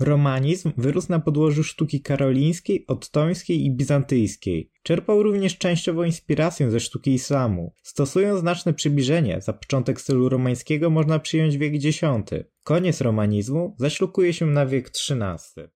Romanizm wyrósł na podłożu sztuki karolińskiej, ottońskiej i bizantyjskiej. Czerpał również częściowo inspirację ze sztuki islamu. Stosując znaczne przybliżenie, za początek stylu romańskiego można przyjąć wiek X. Koniec romanizmu zaślukuje się na wiek XIII.